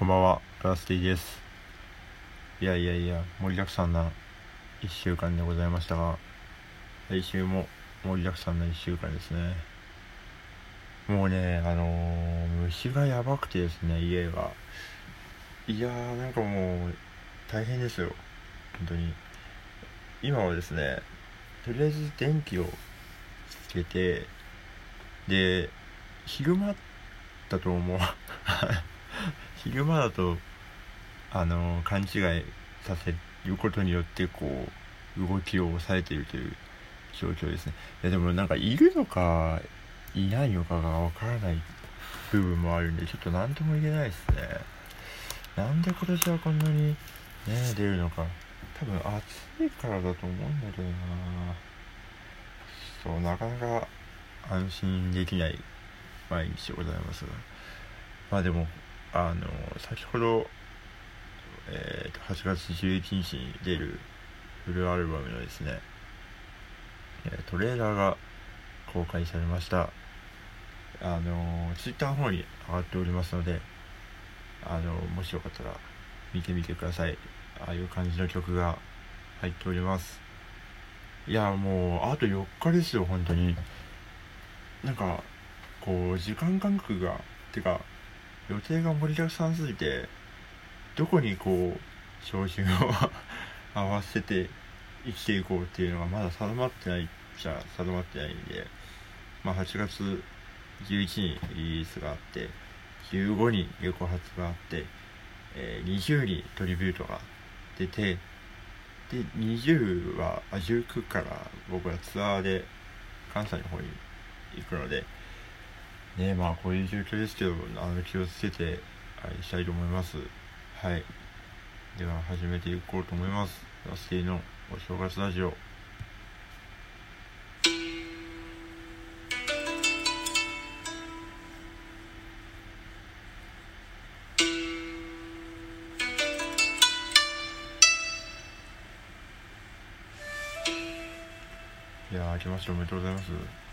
こんばんは、ラスティです。いやいやいや、盛りだくさんな1週間でございましたが、来週も盛りだくさんな1週間ですね。もうね、あのー、虫がやばくてですね、家が。いやー、なんかもう、大変ですよ。本当に。今はですね、とりあえず電気をつけて、で、昼間だと思う。昼間だとあの勘違いさせることによってこう動きを抑えているという状況ですね。いやでもなんかいるのかいないのかがわからない部分もあるんでちょっと何とも言えないですね。なんで今年はこんなにね出るのか。多分暑いからだと思うんだけどな。そうなかなか安心できない毎日でございますが。まあでもあの先ほど、えー、8月11日に出るフルアルバムのですね、えトレーラーが公開されました。あのツイッターの方に上がっておりますのであのもしよかったら見てみてください。ああいう感じの曲が入っております。いやもうあと4日ですよ本当に。なんかこう時間感覚がてか予定が盛りだくさんすぎてどこにこう照準を 合わせて生きていこうっていうのがまだ定まってないじゃ定まってないんで、まあ、8月11日にリリースがあって15に横発があって、えー、20にトリビュートが出てで20は19から僕はツアーで関西の方に行くのでねまあこういう状況ですけどあの気をつけて、はい、したいと思います。はい。では始めていこうと思います。ラスティのお正月ラジオ。いやー、明けましておめでとうございます。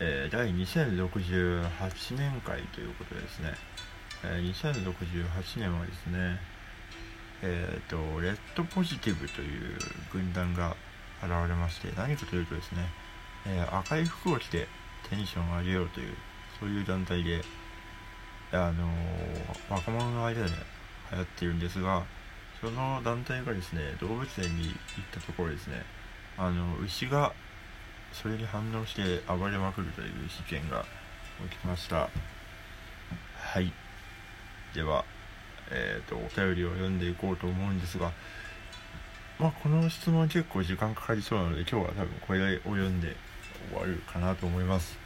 えー、第2068年会ということですね、えー、2068年はですねえっ、ー、とレッドポジティブという軍団が現れまして何かというとですね、え、赤い服を着てテンションを上げようというそういう団体であの若者の間で流行っているんですがその団体がですね動物園に行ったところですねあの牛がそれに反応して暴れまくるという事件が起きました。はい。ではえっ、ー、とお便りを読んでいこうと思うんですがまあこの質問結構時間かかりそうなので今日は多分これを読んで終わるかなと思います。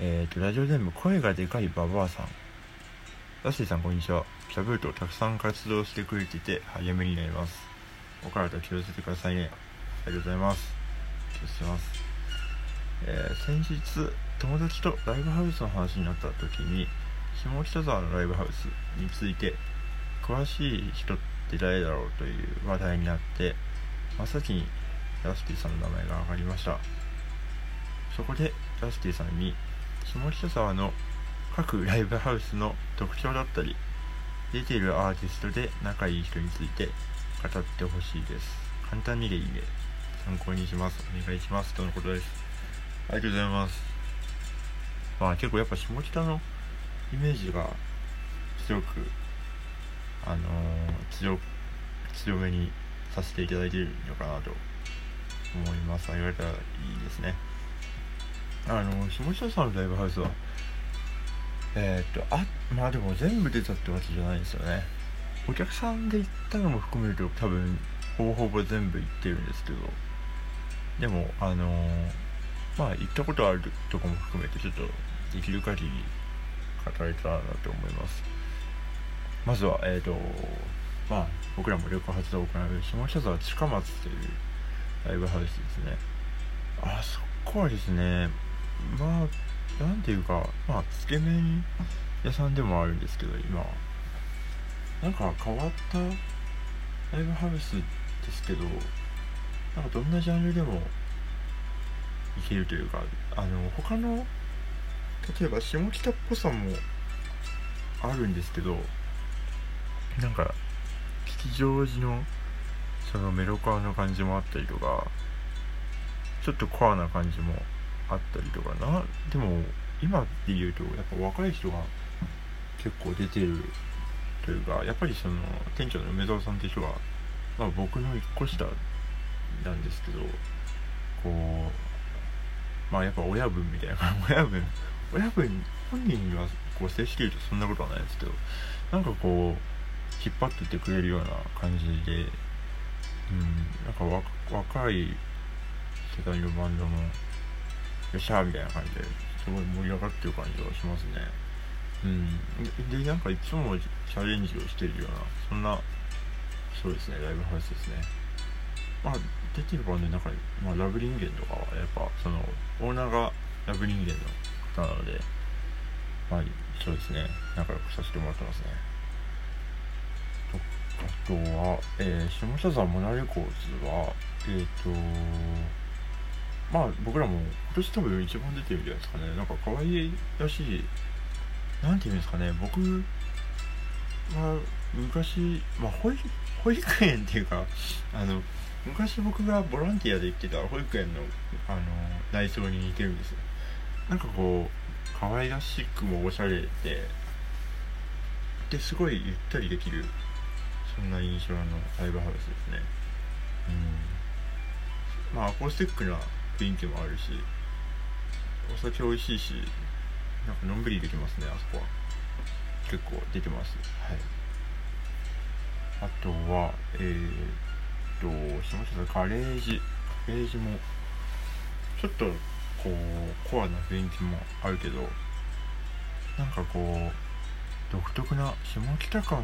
えっ、ー、とラジオネーム声がでかいババアさん。ラッシーさんこんにちは。キャブートたくさん活動してくれてて励みになります。お体気をつけてくださいね。ありがとうございます。気をつけます。えー、先日友達とライブハウスの話になった時に下北沢のライブハウスについて詳しい人って誰だろうという話題になって真っ先にラスティさんの名前が挙がりました。そこでラスティさんに下北沢の各ライブハウスの特徴だったり出ているアーティストで仲いい人について語ってほしいです。簡単にでいいね参考にします。お願いします。とのことです。ありがとうございます。まあ結構やっぱ下北のイメージが強く、あのー、強、強めにさせていただいているのかなと思います。言われたらいいですね。あのー、下北さんのライブハウスは、えー、っと、あ、まあでも全部出たってわけじゃないんですよね。お客さんで行ったのも含めると多分、ほぼほぼ全部行ってるんですけど、でも、あのーまあ行ったことあるとこも含めてちょっとできる限り語れたらなと思います。まずはえっ、ー、とまあ僕らも旅行発動を行う下北沢近松というライブハウスですね。あそこはですねまあなんていうかまあつけ麺屋さんでもあるんですけど今なんか変わったライブハウスですけどなんかどんなジャンルでもけるというかあの他の例えば下北っぽさもあるんですけどなんか吉祥寺のそのメロカーの感じもあったりとかちょっとコアな感じもあったりとかな。でも今で言うとやっぱ若い人が結構出てるというかやっぱりその店長の梅沢さんって人が、まあ、僕の1個下なんですけどこうまあやっぱ親分みたいな。親分親分本人はこう接してるとそんなことはないですけどなんかこう引っ張ってってくれるような感じでうんなんか若い世代のバンドのよっしゃーみたいな感じですごい盛り上がってる感じがしますね。うん。でなんかいつもチャレンジをしてるようなそんなそうですね。ライブハウスですね。まあ出てるバンドの中に、まあ、ラブ人間とかはやっぱそのオーナーがラブ人間の方なのでまあそうですね。仲良くさせてもらってますね。あとは、えー、下北沢モナレコーズはえっ、ー、とまあ僕らも今年多分一番出てるんじゃないですかね。なんか可愛いらしいなんていうんですかね。僕は昔、まあ、保育保育園っていうかあの昔僕がボランティアで行ってた保育園のあの内装に似てるんですよ。なんかこう可愛らしくもおしゃれでですごいゆったりできるそんな印象のライブハウスですね。うん。まあアコースティックな雰囲気もあるしお酒美味しいしなんかのんびりできますねあそこは。結構出てます。はい。あとはえー、としましたガレージガレージもちょっとこうコアな雰囲気もあるけどなんかこう独特な下北感っ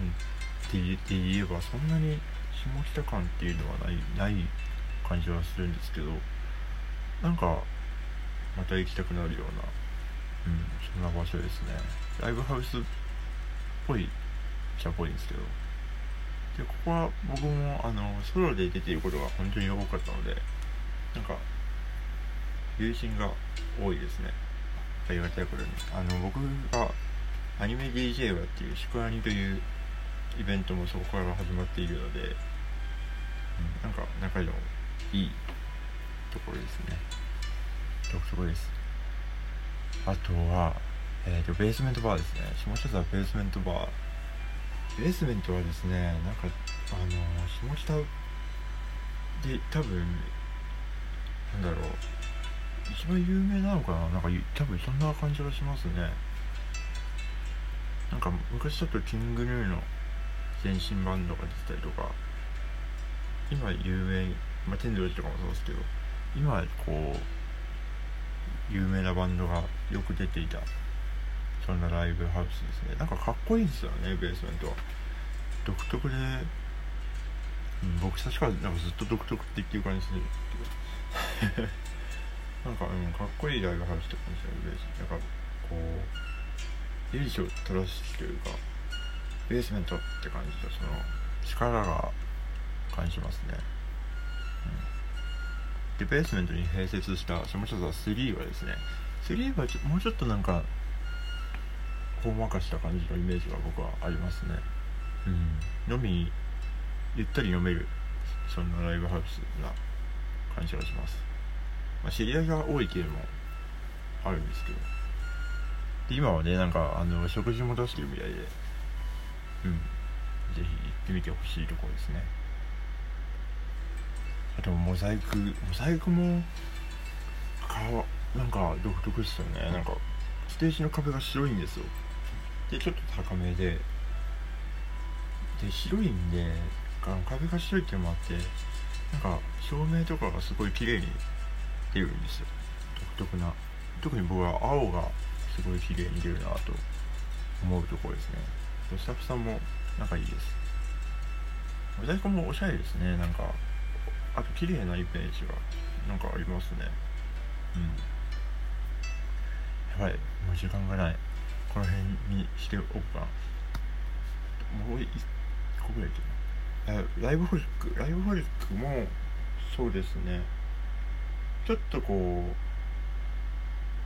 て言えばそんなに下北感っていうのはないない感じはするんですけどなんかまた行きたくなるようなうんそんな場所ですね。ライブハウスっぽいじゃっぽいんですけど。でここは僕もあのソロで出ていることが本当に多かったのでなんか友人が多いですね。ありがたいことにあの僕がアニメ DJ はっていう宿アニというイベントもそこから始まっているので、うん、なんか仲良いいところですね。独特です。あとは、えーと、ベースメントバーですね。下北沢ベースメントバーベースメントはですねなんかあの下北で多分なんだろう一番有名なのかななんか多分そんな感じがしますね。なんか昔ちょっとキングヌーの前身バンドが出てたりとか今有名まあ天童寺とかもそうですけど今こう有名なバンドがよく出ていた。そんなライブハウスですね。なんかかっこいいんですよねベースメントは。独特で、うん、僕確からなんかずっと独特って言ってる感じする。け どなんか、うん、かっこいいライブハウスって感じだよベース。なんかこうイメージを正しというかベースメントって感じとその力が感じますね、うん、でベースメントに併設した下北沢3はですね。3はもうちょっとなんかほんわかした感じのイメージが僕はありますね。うん。飲みゆったり飲めるそんなライブハウスな感じがします。まあ、知り合いが多い系もあるんですけど。で今はねなんかあの食事も出してるみたいで。うん。ぜひ行ってみてほしいところですね。あとモザイクモザイクもかなんか独特ですよね。なんかステージの壁が白いんですよでちょっと高めで。で白いんで壁が白いっていうのもあってなんか照明とかがすごい綺麗に出るんですよ。独特な。特に僕は青がすごい綺麗に出るなと思うところですね。スタッフさんも仲いいです。モザイクもおしゃれですね。なんかあと綺麗なイメージがなんかありますね。うん。やばい。もう時間がない。この辺にしておくか。もう1個ぐらいいけライブホリックライブホリックもそうですね。ちょっとこ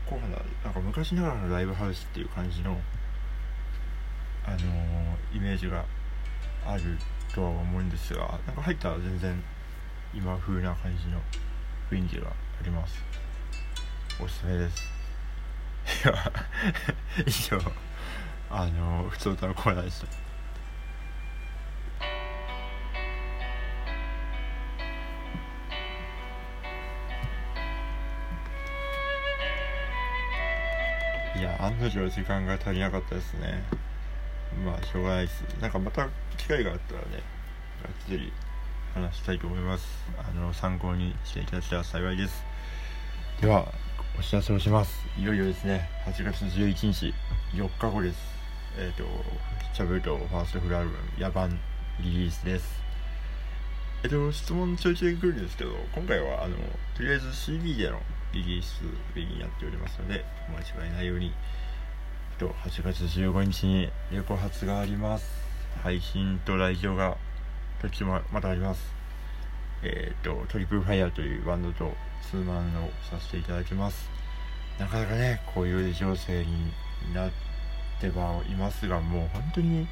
うこうなんか昔ながらのライブハウスっていう感じのあのー、イメージがあるとは思うんですがなんか入ったら全然今風な感じの雰囲気があります。おすすめです。いや以上あの普通歌のコーナーでした。いや案の定時間が足りなかったですね。まあしょうがないです。なんかまた機会があったらねがっつり話したいと思います。あの参考にしていただけたら幸いです。ではお知らせをします。いよいよですね。8月11日4日後です。えっ、ー、とチャブルトファーストフルアルバム「野蛮」リリースです。えっと質問ちょいちょい来るんですけど今回はあのとりあえず CD でのリリース日にやっておりますので間違いないように。と8月15日にレコ発があります。配信と来場が時もまたあります。えっ、ー、とトリプルファイヤーというバンドとツーマンをさせていただきます。なかなかねこういう情勢になってはいますがもう本当に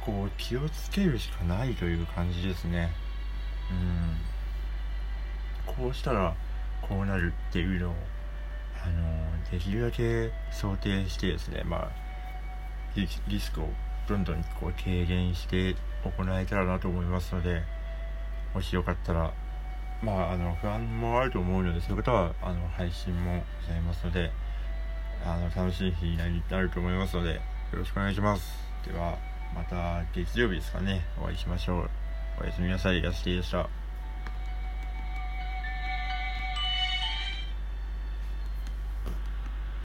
こう気をつけるしかないという感じですね。うん。こうしたらこうなるっていうのをあのできるだけ想定してですねまあリスクをどんどんこう軽減して行えたらなと思いますのでもしよかったらまああの不安もあると思うのでそういう方はあの配信もございますのであの楽しい日になると思いますのでよろしくお願いします。ではまた月曜日ですかね。お会いしましょう。おやすみなさい。安木でした。